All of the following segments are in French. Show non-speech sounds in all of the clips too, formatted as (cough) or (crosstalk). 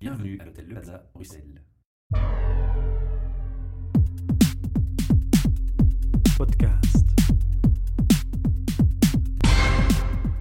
Bienvenue à l'hôtel Le Plaza, Bruxelles. Podcast.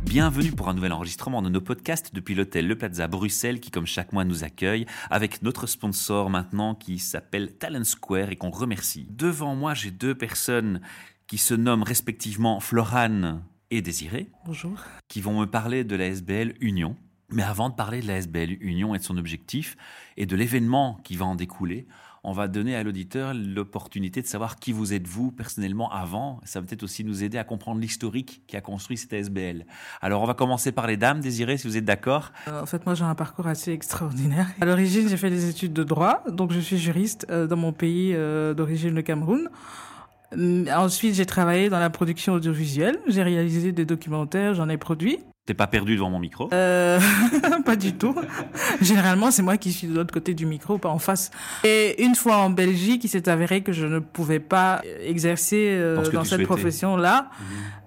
Bienvenue pour un nouvel enregistrement de nos podcasts depuis l'hôtel Le Plaza Bruxelles qui comme chaque mois nous accueille avec notre sponsor maintenant qui s'appelle Talent Square et qu'on remercie. Devant moi j'ai deux personnes qui se nomment respectivement Florane et Désiré Bonjour. qui vont me parler de la SBL Union. Mais avant de parler de la SBL Union et de son objectif et de l'événement qui va en découler, on va donner à l'auditeur l'opportunité de savoir qui vous êtes vous personnellement avant. Ça va peut-être aussi nous aider à comprendre l'historique qui a construit cette SBL. Alors on va commencer par les dames, Désiré, si vous êtes d'accord. Euh, en fait, moi, j'ai un parcours assez extraordinaire. À l'origine, j'ai fait des études de droit, donc je suis juriste euh, dans mon pays euh, d'origine, le Cameroun. Ensuite, j'ai travaillé dans la production audiovisuelle. J'ai réalisé des documentaires, j'en ai produit. T'es pas perdu devant mon micro Euh, (laughs) pas du tout. Généralement, c'est moi qui suis de l'autre côté du micro, pas en face. Et une fois en Belgique, il s'est avéré que je ne pouvais pas exercer euh, Dans cette profession-là.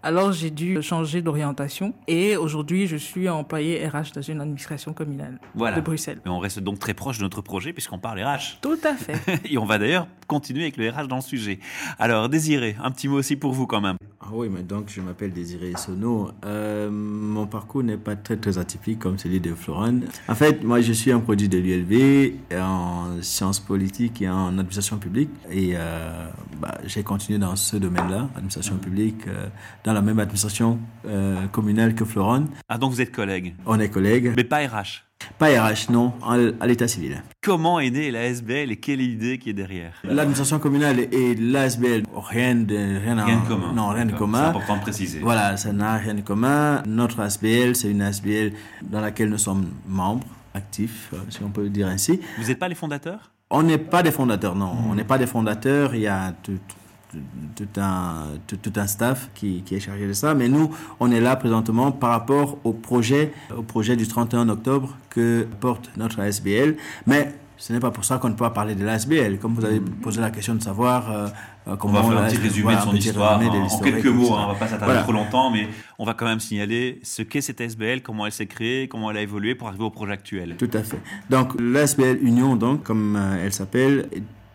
Alors, j'ai dû changer d'orientation. Et aujourd'hui, je suis employé RH dans une administration communale Voilà. de Bruxelles. Mais on reste donc très proche de notre projet puisqu'on parle RH. Tout à fait. (laughs) Et on va d'ailleurs continuer avec le RH dans le sujet. Alors Désiré, un petit mot aussi pour vous quand même. Ah oui, mais donc je m'appelle Désiré Sono. Euh, mon parcours n'est pas très très atypique comme celui de Florent. En fait, moi je suis un produit de l'ULB en sciences politiques et en administration publique. Et euh, bah, j'ai continué dans ce domaine-là, administration publique, euh, dans la même administration communale que Florent. Ah donc vous êtes collègues, On est collègues. mais pas RH. Pas RH, non, à l'état civil. Comment est née la SBL et quelle est l'idée qui est derrière? L'administration communale et l'ASBL, rien de, rien, Rien de commun. Non, rien de commun. C'est important de préciser. Voilà, ça n'a rien de commun. Notre ASBL, c'est une ASBL dans laquelle nous sommes membres, actifs, euh, si on peut le dire ainsi. Vous n'êtes pas les fondateurs? On n'est pas des fondateurs, non. On n'est pas des fondateurs. Il y a tout, tout- un, tout, tout un staff qui, qui est chargé de ça. Mais nous, on est là présentement par rapport au projet, au projet du 31 octobre que porte notre ASBL. Mais ce n'est pas pour ça qu'on ne peut pas parler de l'ASBL. Comme vous avez posé la question de savoir euh, euh, On va faire un petit résumé de son histoire de en- quelques mots. hein, on va pas s'attarder Voilà. trop longtemps, mais on va quand même signaler ce qu'est cette SBL, comment elle s'est créée, comment elle a évolué pour arriver au projet actuel. Tout à fait. Donc l'ASBL Union, donc, comme euh, elle s'appelle,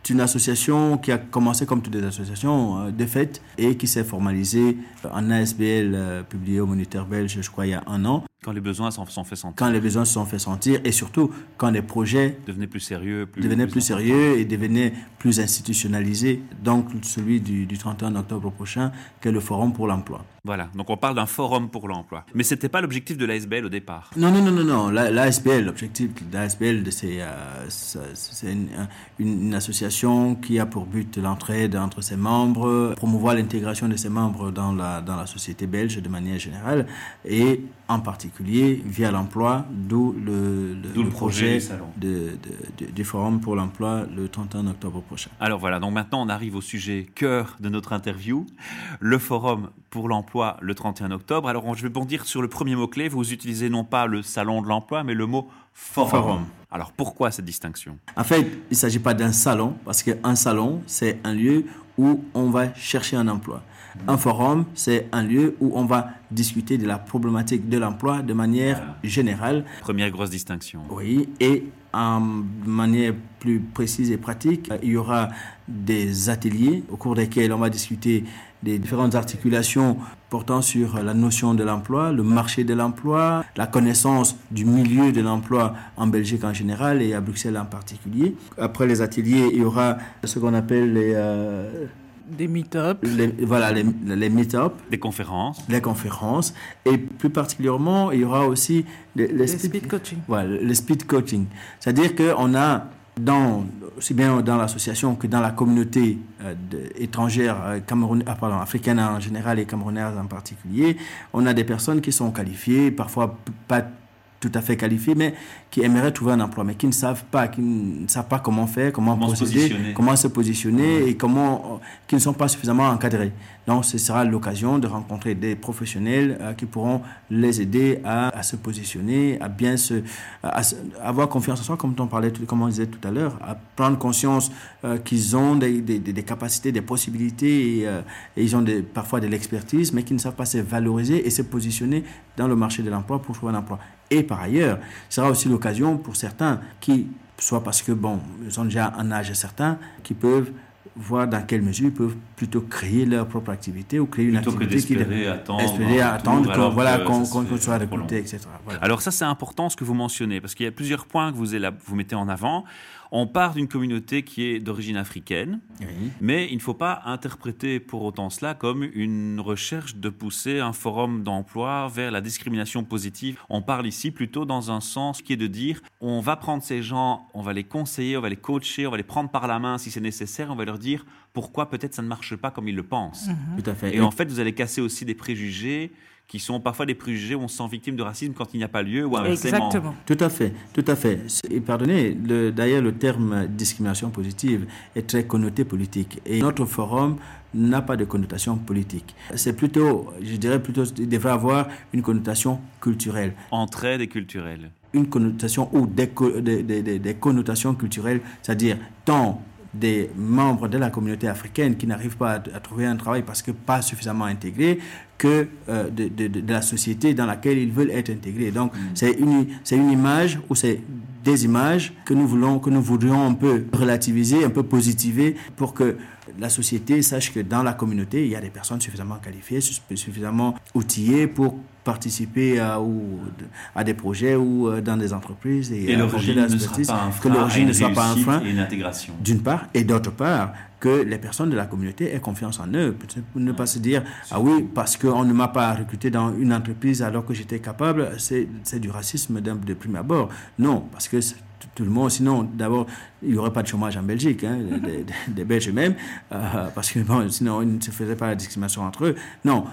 est une association qui a commencé comme toutes les associations euh, de fait et qui s'est formalisée en ASBL euh, publié au Moniteur belge, je crois, il y a un an, Quand les besoins s'en sont fait sentir, quand les besoins se sont fait sentir et surtout quand les projets devenez plus sérieux, plus devenaient plus sérieux et devenaient plus institutionnalisés. Donc celui du, du 31 octobre prochain, qui est le Forum pour l'emploi. Voilà, donc on parle d'un forum pour l'emploi. Mais c'était pas l'objectif de la SBL au départ. Non, non, non, non, non. La- L'ASBL, l'objectif de l'ASBL, c'est euh, c'est une, une- une association qui a pour but l'entraide entre ses membres, promouvoir l'intégration de ses membres dans la, dans la société belge de manière générale, et en particulier via l'emploi, d'où le, projet du salon. de, de- de- du Forum pour l'emploi le 31 octobre prochain. Alors voilà, donc maintenant on arrive au sujet cœur de notre interview, le forum pour l'emploi le 31 octobre. Alors je vais bondir sur le premier mot-clé, vous utilisez non pas le salon de l'emploi, mais le mot forum. Forum. Alors pourquoi cette distinction? En fait, il ne s'agit pas d'un salon, parce qu'un salon, c'est un lieu où on va chercher un emploi. Un forum, c'est un lieu où on va discuter de la problématique de l'emploi de manière générale, Première grosse distinction. oui, et en manière plus précise et pratique, il y aura des ateliers au cours desquels on va discuter des différentes articulations portant sur la notion de l'emploi, le marché de l'emploi, la connaissance du milieu de l'emploi en Belgique en général et à Bruxelles en particulier. Après les ateliers, il y aura ce qu'on appelle les, euh, Des meet-up. les- voilà, les, les meet-up, Des conférences. les conférences, et plus particulièrement, il y aura aussi les, les speed- speed coaching. voilà, le speed coaching. C'est-à-dire qu'on a, dans, aussi bien dans l'association que dans la communauté euh, étrangère, euh, ah, africaine en général et camerounaise en particulier, on a des personnes qui sont qualifiées, parfois pas tout à fait qualifiées, mais qui aimeraient trouver un emploi, mais qui ne savent pas, qui ne savent pas comment faire, comment, Comment se procéder, positionner. comment se positionner et comment, euh, qui ne sont pas suffisamment encadrés. Donc, ce sera l'occasion de rencontrer des professionnels euh, qui pourront les aider à, à se positionner, à bien se, à, se- à avoir confiance en soi, comme on parlait, comme on disait tout à l'heure, à prendre conscience euh, qu'ils ont des, des- des- des capacités, des possibilités et, euh, et ils ont des, parfois de l'expertise, mais qui ne savent pas se valoriser et se positionner dans le marché de l'emploi pour trouver un emploi. Et par ailleurs, ce sera aussi l'occasion pour certains qui, soit parce que, bon, ils sont déjà un âge certain, qui peuvent voir dans quelle mesure ils peuvent plutôt créer leur propre activité ou créer une plutôt activité que d'espérer attendre, espérer attendre qu'on voilà, qu'on qu'on qu soit recruté, etc. Voilà. Alors ça, c'est important ce que vous mentionnez, parce qu'il y a plusieurs points que vous, vous mettez en avant. On part d'une communauté qui est d'origine africaine, Oui. mais il ne faut pas interpréter pour autant cela comme une recherche de pousser un forum d'emploi vers la discrimination positive. On parle ici plutôt dans un sens qui est de dire on va prendre ces gens, on va les conseiller, on va les coacher, on va les prendre par la main si c'est nécessaire, on va leur dire pourquoi peut-être ça ne marche pas comme ils le pensent. Tout à fait. Et en fait, vous allez casser aussi des préjugés qui sont parfois des préjugés où on se sent victime de racisme quand il n'y a pas lieu ou inversement. Exactement. Tout à fait, tout à fait. Et pardonnez, le- d'ailleurs, le terme discrimination positive est très connoté politique. Et notre forum n'a pas de connotation politique. C'est plutôt, je dirais plutôt, il devrait avoir une connotation culturelle. Entraide et culturelle. Une connotation ou des, des- des- des connotations culturelles, c'est-à-dire tant des membres de la communauté africaine qui n'arrivent pas à, à trouver un travail parce que pas suffisamment intégrés, que euh, de, de- de- de la société dans laquelle ils veulent être intégrés. Donc, c'est une, c'est une image ou c'est des images que nous voulons, que nous voudrions un peu relativiser, un peu positiver pour que la société sache que dans la communauté, il y a des personnes suffisamment qualifiées, suffisamment outillées pour participer à, ou, à des projets ou euh, dans des entreprises et, l'origine ne sera pas un que frein. à l'origine ne soit pas un frein Et une intégration. d'une part, et d'autre part, que les personnes de la communauté aient confiance en eux, pour ne pas se dire ah oui parce qu'on ne m'a pas recruté dans une entreprise alors que j'étais capable, c'est du racisme de prime abord. Non, parce que tout- le monde, sinon d'abord il n'y aurait pas de chômage en Belgique, hein, des, Belges eux-mêmes, euh, parce que bon, sinon il ne se faisait pas la discrimination entre eux. Non.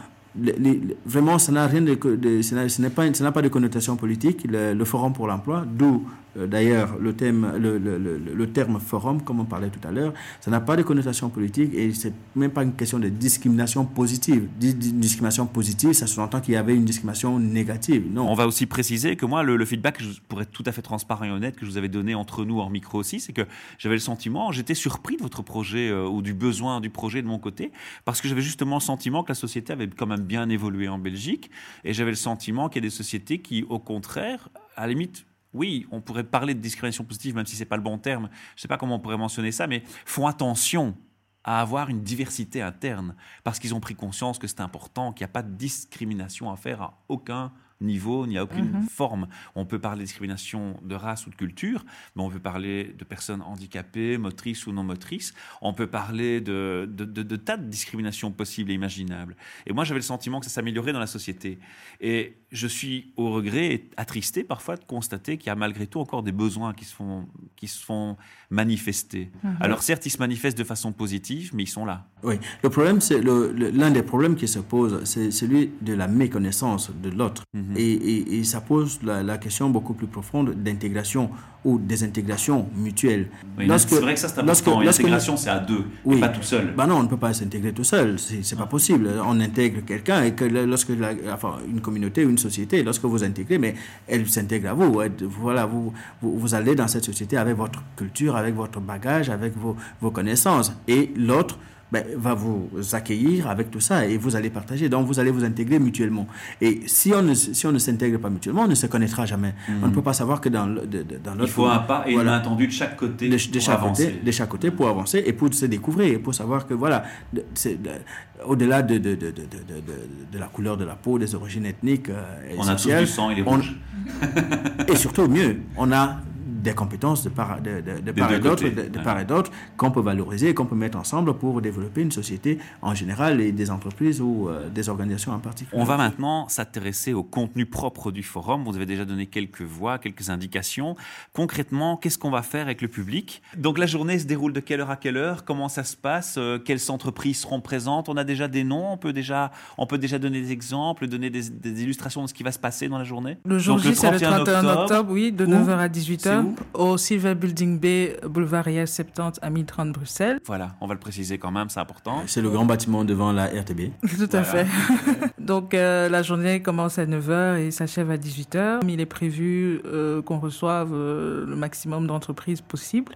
vraiment, ça n'a rien de, de- ce n'a- pas, ça pas de connotation politique. Le, Forum pour l'emploi, d'où d'ailleurs le le, le, le, terme forum, comme on parlait tout à l'heure, ça n'a pas de connotation politique et c'est même pas une question de discrimination positive. Dis- dis- discrimination positive, ça sous-entend qu'il y avait une discrimination négative. Non? On va aussi préciser que moi, le, feedback, pour être tout à fait transparent et honnête, que je vous avais donné entre nous en micro aussi, c'est que j'avais le sentiment, j'étais surpris de votre projet euh, ou du besoin du projet de mon côté, parce que j'avais justement le sentiment que la société avait quand même bien évolué en Belgique, et j'avais le sentiment qu'il y a des sociétés qui, au contraire, à la limite, oui, on pourrait parler de discrimination positive, même si c'est pas le bon terme. Je sais pas comment on pourrait mentionner ça, mais font attention à avoir une diversité interne parce qu'ils ont pris conscience que c'est important, qu'il n'y a pas de discrimination à faire à aucun niveau, ni à aucune forme. On peut parler de discrimination de race ou de culture, mais on peut parler de personnes handicapées, motrices ou non motrices. On peut parler de, de, de- de tas de discriminations possibles et imaginables. Et moi, j'avais le sentiment que ça s'améliorait dans la société. Et je suis au regret et attristé parfois de constater qu'il y a malgré tout encore des besoins qui se font, qui se font manifester. Alors certes, ils se manifestent de façon positive, mais ils sont là. Oui, le problème, c'est l'un des problèmes qui se pose, c'est celui de la méconnaissance de l'autre. Mhm. et, et- et ça pose la, la question beaucoup plus profonde d'intégration ou désintégration mutuelle. Oui, c'est vrai que ça c'est important. L'intégration, c'est à deux, Oui. et pas tout seul. Bah non, on ne peut pas s'intégrer tout seul, c'est c'est pas possible. On intègre quelqu'un et que lorsque la- enfin, une communauté ou une société, lorsque vous intégrez, mais elle s'intègre à vous. Voilà, vous, vous, vous allez dans cette société avec votre culture, avec votre bagage, avec vos, vos connaissances. Et l'autre ben, va vous accueillir avec tout ça et vous allez partager. Donc vous allez vous intégrer mutuellement. Et si on ne, si on ne s'intègre pas mutuellement, on ne se connaîtra jamais. On ne peut pas savoir que dans, le- de- de- dans Il l'autre... faut un pas et Voilà une main tendue de chaque côté de, chaque avancer. côté, de chaque côté pour avancer et pour se découvrir et pour savoir que voilà, au-delà de, de, de, de, de, de- de la couleur de la peau, des origines ethniques euh, et On a tous du sang et les on- rouges. (laughs) et surtout mieux, on a des compétences de part, de, de- de part deux et d'autre, côtés, de, de ouais. part et d'autre, qu'on peut valoriser et qu'on peut mettre ensemble pour développer une société en général et des entreprises ou euh, des organisations en particulier. On va maintenant s'intéresser au contenu propre du forum. Vous avez déjà donné quelques voix, quelques indications. Concrètement, qu'est-ce qu'on va faire avec le public? Donc la journée se déroule de quelle heure à quelle heure? Comment ça se passe? Euh, Quelles entreprises seront présentes? On a déjà des noms On peut déjà, on peut déjà donner des exemples, donner des, des illustrations de ce qui va se passer dans la journée Le jour Donc, J, c'est le 31 octobre, oui, de Où 9h à C'est 18h, au Silver Building Bay, boulevard IS 70 à 1030 Bruxelles. Voilà, on va le préciser quand même, c'est important. C'est le grand bâtiment devant la RTB. (laughs) Tout à fait. (laughs) Donc euh, la journée commence à 9h et s'achève à 18h. Il est prévu euh, qu'on reçoive euh, le maximum d'entreprises possible.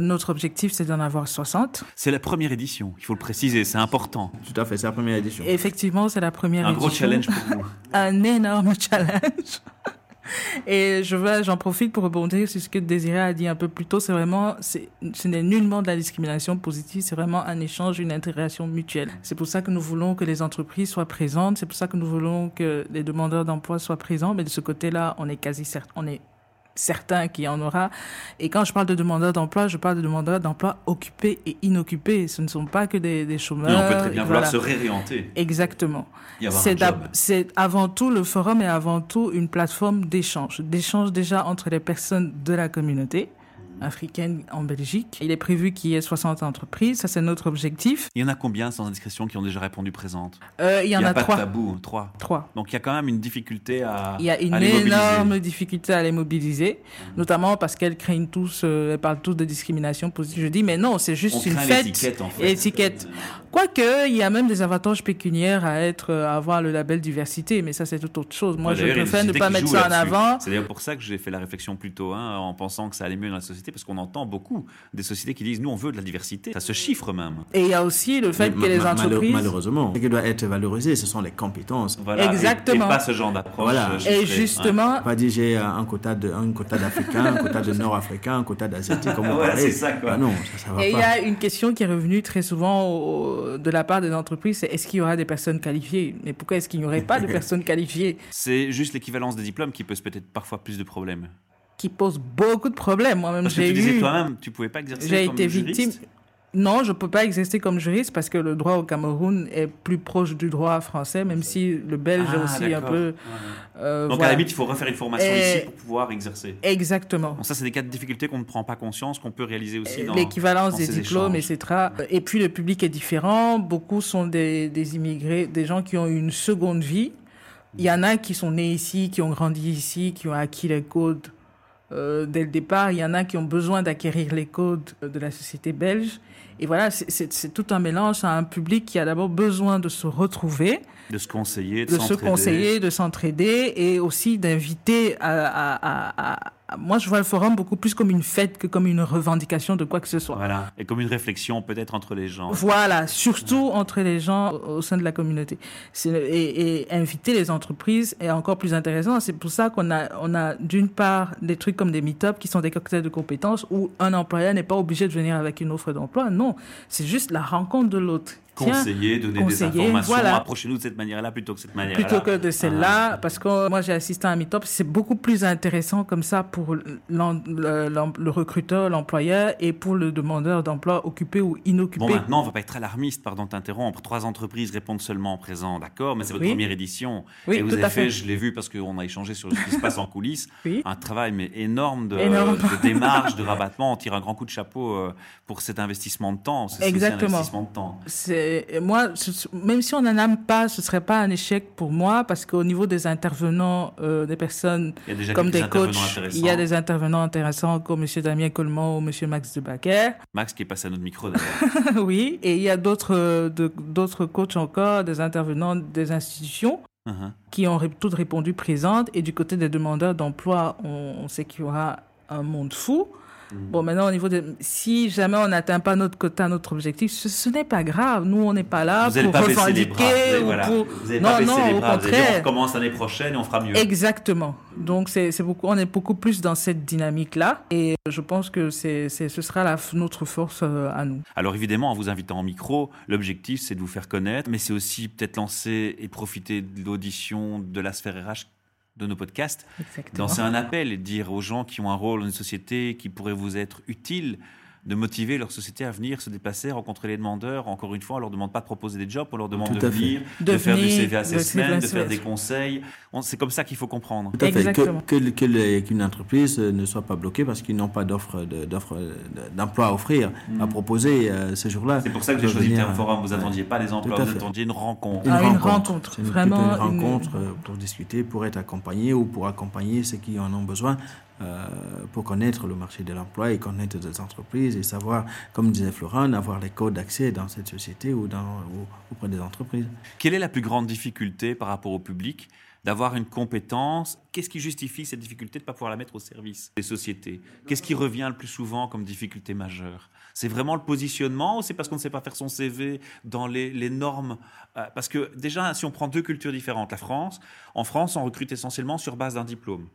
Notre objectif, c'est d'en avoir 60. C'est la première édition, il faut le préciser, c'est important. Tout à fait, c'est la première édition. Effectivement, c'est la première Un gros édition. challenge pour vous. (laughs) Un énorme challenge. (laughs) Et je veux, j'en profite pour rebondir sur ce que Désiré a dit un peu plus tôt. C'est vraiment, ce n'est nullement de la discrimination positive. C'est vraiment un échange, une intégration mutuelle. C'est pour ça que nous voulons que les entreprises soient présentes. C'est pour ça que nous voulons que les demandeurs d'emploi soient présents. Mais de ce côté-là, on est quasi certain, on est certain qu'il y en aura. Et quand je parle de demandeurs d'emploi, je parle de demandeurs d'emploi occupés et inoccupés. Ce ne sont pas que des, des chômeurs. Et on peut très bien vouloir se réorienter. Exactement. C'est avant tout, le forum est avant tout une plateforme d'échange. D'échange déjà entre les personnes de la communauté africaine en Belgique. Il est prévu qu'il y ait 60 entreprises. Ça, c'est notre objectif. Il y en a combien sans indiscrétion qui ont déjà répondu présente Euh, il y en a, a, pas trois. de tabou, trois. Trois. Donc il y a quand même une difficulté à. Il y a une mobiliser. énorme difficulté à les mobiliser, notamment parce qu'elles craignent tous, euh, elles parlent tous de discrimination positive. Je dis, mais non, c'est On juste une craint fête. l'étiquette en fait. Étiquette. Quoique, il y a même des avantages pécuniaires à être, euh, à avoir le label diversité, mais ça, c'est tout autre chose. Moi, Ouais, je préfère ne pas mettre ça en avant. C'est d'ailleurs pour ça que j'ai fait la réflexion plus tôt, hein, en pensant que ça allait mieux dans la société, parce qu'on entend beaucoup des sociétés qui disent nous on veut de la diversité. Ça se chiffre même. Et il y a aussi le fait Mais que les entreprises. Malheureusement, ce qui doit être valorisé, ce sont les compétences. Voilà. Et- Exactement. Et, pas ce genre d'approche. Voilà. euh, Et justement, On va dire j'ai un quota de un quota d'Africains, un quota de (laughs) Nord-Africains, un quota d'Asiatiques, comme Voilà, parlez. c'est ça, quoi. Ah non, ça, ça va Et il y pas. a une question qui est revenue très souvent au- de la part des entreprises, c'est est-ce qu'il y aura des personnes qualifiées? Mais pourquoi est-ce qu'il n'y aurait pas de (laughs) personnes qualifiées? C'est juste l'équivalence des diplômes qui pose peut-être parfois plus de problèmes. Qui posent beaucoup de problèmes. Moi-même, j'ai tu disais eu, toi-même, tu pouvais pas exercer j'ai été juriste. victime. Non, je peux pas exercer comme juriste parce que le droit au Cameroun est plus proche du droit français, même si le belge est Ah, aussi un peu. Euh, Donc à voilà. la limite, il faut refaire une formation Et- ici pour pouvoir exercer. Exactement. Bon, ça, c'est des cas de difficulté qu'on ne prend pas conscience, qu'on peut réaliser aussi dans l'équivalence des diplômes, échanges. etc. Et puis le public est différent. Beaucoup sont des, des immigrés, des gens qui ont eu une seconde vie. Il y en a qui sont nés ici, qui ont grandi ici, qui ont acquis les codes euh, dès le départ. Il y en a qui ont besoin d'acquérir les codes de la société belge. Et voilà, c'est- tout un mélange à un public qui a d'abord besoin de se retrouver, de se conseiller, de, de se s'entraider. conseiller, de s'entraider et aussi d'inviter à- à- à- Moi, je vois le forum beaucoup plus comme une fête que comme une revendication de quoi que ce soit. Voilà. Et comme une réflexion peut-être entre les gens. Voilà, surtout entre les gens au sein de la communauté. Et, et inviter les entreprises est encore plus intéressant. C'est pour ça qu'on a, on a d'une part des trucs comme des meet-up qui sont des cocktails de compétences où un employeur n'est pas obligé de venir avec une offre d'emploi. Non, c'est juste la rencontre de l'autre. Conseiller, donner conseiller, des informations, voilà. approchez-nous de cette manière-là plutôt que cette manière-là. plutôt que de Ah. celle-là, parce que moi j'ai assisté à un meet-up, c'est beaucoup plus intéressant comme ça pour le, recruteur, l'employeur et pour le demandeur d'emploi occupé ou inoccupé. Bon, maintenant, on va pas être alarmiste, pardon de t'interrompre. Trois entreprises répondent seulement en présent, d'accord, mais c'est votre Oui. première édition. Oui, et vous tout avez à fait. je l'ai vu parce qu'on a échangé sur ce qui se passe en coulisses, (laughs) Oui. un travail mais énorme de, Énorme. de démarche, de (laughs) rabattement. On tire un grand coup de chapeau euh, pour cet investissement de temps. C'est un Exactement. investissement de temps. C'est moi, ce- même si on n'en aime pas, ce serait pas un échec pour moi parce qu'au niveau des intervenants, euh, des personnes a comme des coachs, il y a des intervenants intéressants comme Monsieur Damien Coleman ou Monsieur Max de Baquer. Max qui est passé à notre micro (laughs) d'ailleurs. oui, et il y a d'autres d'autres coachs encore, des intervenants des institutions Uh-huh. qui ont toutes répondu présentes. Et du côté des demandeurs d'emploi, on, on sait qu'il y aura un monde fou. Mhm. Bon, maintenant, au niveau de... Si jamais on n'atteint pas notre quota, notre objectif, ce, ce n'est pas grave. Nous, on n'est pas là Vous pour pas baisser les bras. Vous revendiquer ou voilà. pour... Vous non, pas non, les au bras. Vous allez dire, on contraire. recommence l'année prochaine et on fera mieux. Exactement. Donc, c'est beaucoup, on est beaucoup plus dans cette dynamique-là. Et je pense que c'est ce sera la, notre force euh, à nous. Alors évidemment, en vous invitant en micro, l'objectif c'est de vous faire connaître, mais c'est aussi peut-être lancer et profiter de l'audition de la sphère RH de nos podcasts, lancer un appel et dire aux gens qui ont un rôle dans une société qui pourrait vous être utile, de motiver leur société à venir se déplacer, rencontrer les demandeurs. Encore une fois, on leur demande pas de proposer des jobs, on leur demande Tout de venir, de, De faire du CV assessment, de faire des conseils. On- C'est comme ça qu'il faut comprendre. Tout à fait. Que, que, qu'une entreprise euh, ne soit pas bloquée parce qu'ils n'ont pas d'offre de- d'emploi à offrir, à proposer euh, ce jour-là. Mm. C'est pour ça que j'ai choisi terme forum. Vous ouais. attendiez pas les emplois, vous attendiez une rencontre. Une, Ah, une rencontre. une, Vraiment une- rencontre euh, pour discuter, pour être accompagné ou pour accompagner ceux qui en ont besoin, euh, pour connaître le marché de l'emploi et connaître des entreprises et savoir, comme disait Florent, avoir les codes d'accès dans cette société ou, dans, ou auprès des entreprises. Quelle est la plus grande difficulté par rapport au public d'avoir une compétence? Qu'est-ce qui justifie cette difficulté de ne pas pouvoir la mettre au service des sociétés? Qu'est-ce qui revient le plus souvent comme difficulté majeure? C'est vraiment le positionnement ou c'est parce qu'on ne sait pas faire son CV dans les, normes? Euh, Parce que déjà, si on prend deux cultures différentes, la France, en France, on recrute essentiellement sur base d'un diplôme.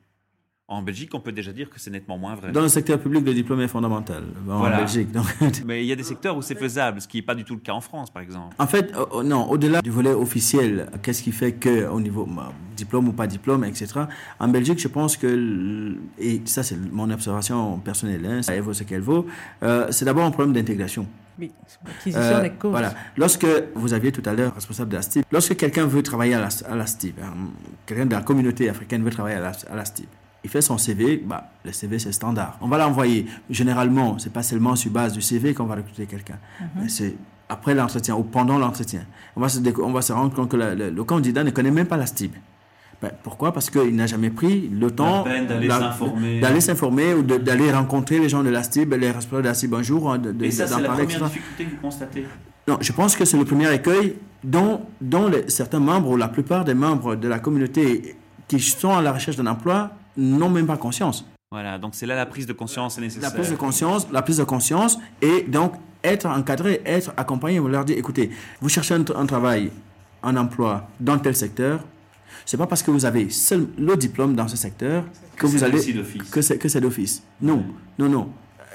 En Belgique, on peut déjà dire que c'est nettement moins vrai. Dans le secteur public, le diplôme est fondamental en Voilà. Belgique. Donc, (laughs) Mais il y a des secteurs où c'est faisable, ce qui n'est pas du tout le cas en France, par exemple. En fait, euh, euh, non, au-delà du volet officiel, qu'est-ce qui fait que, au niveau bah, diplôme ou pas diplôme, etc., en Belgique, je pense que, et ça c'est mon observation personnelle, hein, ça vaut ce qu'elle vaut, euh, c'est d'abord un problème d'intégration. Oui, Euh, des causes. Voilà. Lorsque vous aviez tout à l'heure responsable de la STIP, lorsque quelqu'un veut travailler à la, à la STIP, hein, quelqu'un de la communauté africaine veut travailler à la, à la STIP, il fait son CV, bah, le CV c'est standard. On va l'envoyer. Généralement, c'est pas seulement sur base du CV qu'on va recruter quelqu'un, mais c'est après l'entretien ou pendant l'entretien. On, va se on va se rendre compte que la- le, le candidat ne connaît même pas la STIP. Ben, pourquoi? Parce qu'il n'a jamais pris le temps d'aller s'informer. ou d'aller rencontrer les gens de la STIB, les responsables de la STIB un jour, hein, de, de- Et ça, c'est la parler, première etc. difficulté que vous constatez? Non, je pense que c'est le premier écueil dont, dont les- certains membres ou la plupart des membres de la communauté qui sont à la recherche d'un emploi n'ont même pas conscience. Voilà, donc c'est là la prise de conscience est La nécessaire. prise de conscience, la prise de conscience et donc être encadré, être accompagné, vous leur dire, écoutez, vous cherchez un, un travail, un emploi dans tel secteur, c'est pas parce que vous avez seul le diplôme dans ce secteur que, vous allez aussi d'office. que c'est que c'est d'office. Non, non, non.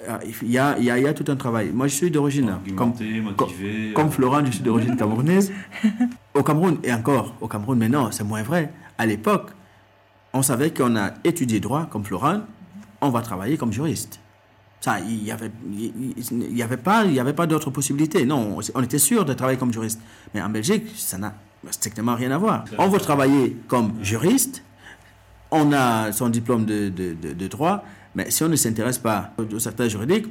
Euh, Il y a, il y, a, il y a tout un travail. Moi, je suis d'origine, comme, motivé. comme Florent, je suis d'origine (laughs) camerounaise. Au Cameroun, et encore, au Cameroun, mais non, c'est moins vrai. À l'époque, on savait qu'on a étudié droit, comme Florent, on va travailler comme juriste. Ça, il n'y avait, y avait pas, il y avait pas d'autre possibilité. Non, on était sûr de travailler comme juriste. Mais en Belgique, ça n'a strictement rien à voir. On veut travailler comme juriste, on a son diplôme de, de, de- droit, mais si on ne s'intéresse pas au secteur juridique,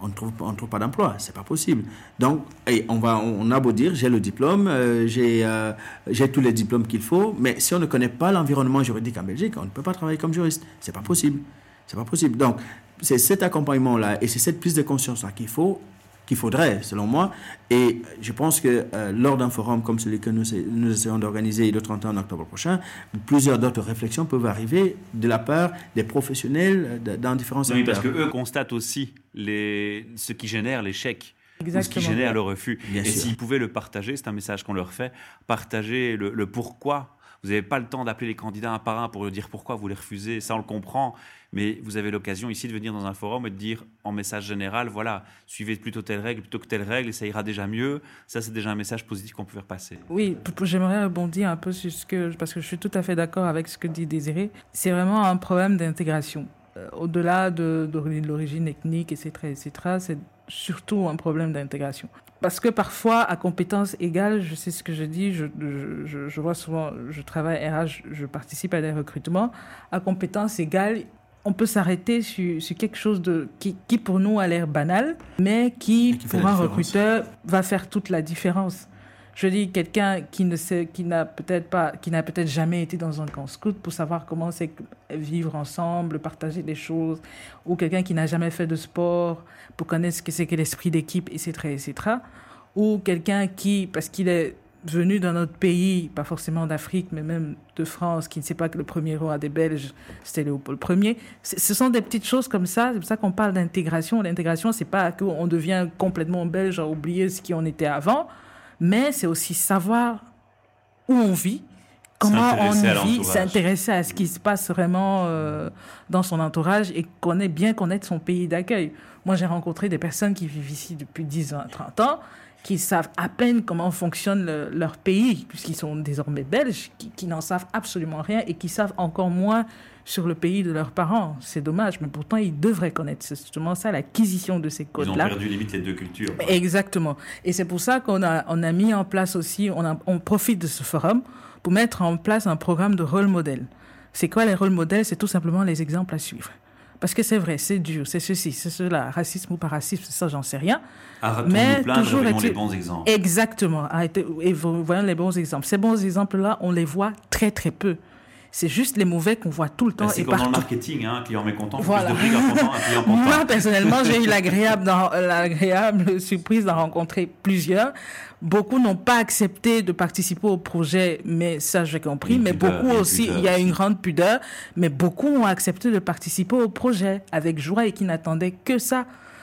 on ne trouve, on trouve pas d'emploi. C'est pas possible. Donc, et on, va, on a beau dire, j'ai le diplôme, euh, j'ai euh, j'ai tous les diplômes qu'il faut, mais si on ne connaît pas l'environnement juridique en Belgique, on ne peut pas travailler comme juriste. C'est pas possible. C'est pas possible. Donc, c'est cet accompagnement-là et c'est cette prise de conscience-là qu'il faut, qu'il faudrait, selon moi. Et je pense que euh, lors d'un forum comme celui que nous, nous essayons d'organiser le 31 octobre prochain, plusieurs d'autres réflexions peuvent arriver de la part des professionnels de- dans différents Oui, secteurs. parce que eux constatent aussi les, ce qui génère l'échec. Ce qui génère le refus. Bien et s'ils pouvaient le partager, c'est un message qu'on leur fait, partager le, le pourquoi. Vous n'avez pas le temps d'appeler les candidats un par un pour leur dire pourquoi vous les refusez, ça on le comprend, mais vous avez l'occasion ici de venir dans un forum et de dire en message général, voilà, suivez plutôt telle règle plutôt que telle règle et ça ira déjà mieux. Ça c'est déjà un message positif qu'on peut faire passer. Oui, j'aimerais rebondir un peu sur ce que, parce que je suis tout à fait d'accord avec ce que dit Désiré. C'est vraiment un problème d'intégration. Euh, Au-delà de, de l'origine ethnique, etc., etc., c'est surtout un problème d'intégration. Parce que parfois, à compétences égales, je sais ce que je dis, je, je, je- vois souvent, je travaille RH, je participe à des recrutements, à compétences égales, on peut s'arrêter sur, sur quelque chose de, qui, qui pour nous a l'air banal, mais qui, qui pour un recruteur, va faire toute la différence. Je dis quelqu'un qui ne sait, qui n'a peut-être pas, qui n'a peut-être jamais été dans un camp scout pour savoir comment c'est que vivre ensemble, partager des choses, ou quelqu'un qui n'a jamais fait de sport pour connaître ce que c'est que l'esprit d'équipe, etc., etc. Ou quelqu'un qui, parce qu'il est venu dans notre pays, pas forcément d'Afrique, mais même de France, qui ne sait pas que le premier roi des Belges, c'était Léopold Ier. Ce sont des petites choses comme ça. C'est pour ça qu'on parle d'intégration. L'intégration, c'est pas qu'on devient complètement belge à oublier ce qui on était avant, mais c'est aussi savoir où on vit, comment on vit, s'intéresser à ce qui se passe vraiment euh, dans son entourage et connaître, bien connaître son pays d'accueil. Moi, j'ai rencontré des personnes qui vivent ici depuis 10 ans, 30 ans, qui savent à peine comment fonctionne le- leur pays, puisqu'ils sont désormais belges, qui, qui n'en savent absolument rien et qui savent encore moins sur le pays de leurs parents. C'est dommage, mais pourtant, ils devraient connaître. C'est justement ça, l'acquisition de ces Ils ont codes-là. perdu limite les deux cultures. quoi. Exactement. Et c'est pour ça qu'on a, on a mis en place aussi, on, a- on profite de ce forum pour mettre en place un programme de rôle modèle. C'est quoi les rôles modèles? C'est tout simplement les exemples à suivre. Parce que c'est vrai, c'est dur, c'est ceci, c'est cela, racisme ou pas racisme, ça j'en sais rien. Arrêtons Mais plaindre, toujours est-il- les bons exemples. Exactement. Arrêtez- Et vo- voyons les bons exemples. Ces bons exemples-là, on les voit très très peu. C'est juste les mauvais qu'on voit tout le temps Ben, c'est comme dans le marketing, hein, un client mécontent, Voilà. plus de prix content, un client (laughs) content. Moi, personnellement, j'ai eu l'agréable, (laughs) surprise d'en rencontrer plusieurs. Beaucoup n'ont pas accepté de participer au projet, mais ça, j'ai compris. Une mais pudeur, beaucoup aussi, il y a une grande pudeur, mais beaucoup ont accepté de participer au projet avec joie et qui n'attendaient que ça.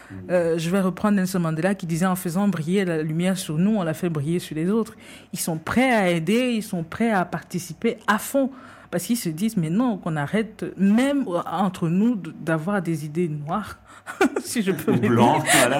Mm. Euh, je vais reprendre Nelson Mandela qui disait en faisant briller la lumière sur nous, on la fait briller sur les autres. Ils sont prêts à aider, ils sont prêts à participer à fond. Parce qu'ils se disent, mais non, qu'on arrête, même entre nous, d'avoir des idées noires, (laughs) si je peux Ou blanc, voilà.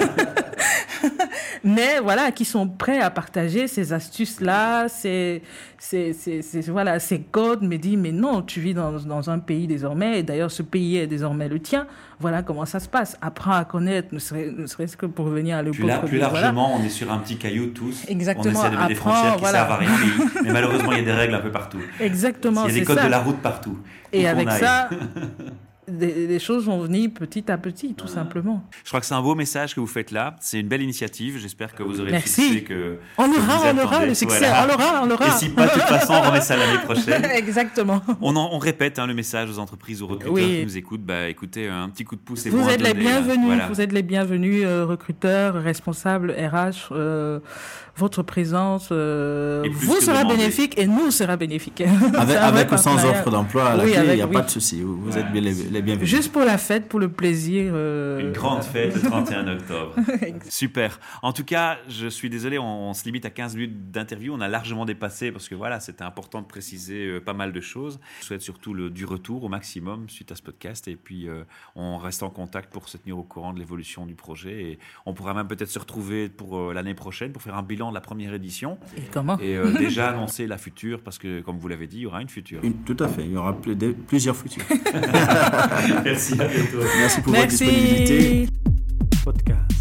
(laughs) mais voilà, qui sont prêts à partager ces astuces-là, ces, ces, ces, ces, voilà, ces codes, mais dit, mais non, tu vis dans, dans un pays désormais, et d'ailleurs ce pays est désormais le tien, voilà comment ça se passe. Apprends à connaître, ne serait-ce que pour venir à l'époque. Plus, plus largement, on est sur un petit caillou tous. Exactement. On essaie de mettre des frontières qui servent à rien, mais, (laughs) mais malheureusement, il y a des règles un peu partout. Exactement. Il y a des codes ça. de la route partout. Et avec ça, (laughs) des, des, choses vont venir petit à petit, tout simplement. Je crois que c'est un beau message que vous faites là. C'est une belle initiative. J'espère que vous aurez Merci. le succès que. On que aura, on aura le succès, Voilà. on l'aura, on l'aura. Et si pas, de toute façon, on remet ça l'année prochaine. (laughs) Exactement. On, en- on répète hein, le message aux entreprises, aux recruteurs Oui. qui nous écoutent. Bah, écoutez, un petit coup de pouce. est Vous êtes les donner, là. bienvenus, Voilà. vous êtes les bienvenus, euh, recruteurs, responsables, RH. euh, votre présence euh, Et vous sera demandé. bénéfique et nous sera bénéfique. (laughs) Avec, ou sans offre d'emploi à Oui, laquelle il n'y a oui. pas de souci. Vous, vous êtes bien les, Juste pour la fête, pour le plaisir. euh, Une grande fête le 31 octobre. (laughs) Super. En tout cas, je suis désolé, on, on se limite à 15 minutes d'interview. On a largement dépassé parce que voilà, c'était important de préciser euh, pas mal de choses. Je souhaite surtout le, du retour au maximum suite à ce podcast. Et puis, euh, on reste en contact pour se tenir au courant de l'évolution du projet. Et on pourra même peut-être se retrouver pour euh, l'année prochaine pour faire un bilan de la première édition Et comment et euh, (laughs) déjà annoncer la future parce que, comme vous l'avez dit, il y aura une future. Une- tout à fait. Il y aura plus de- plusieurs futurs. (laughs) (laughs) Merci à bientôt. Merci pour votre disponibilité. Podcast.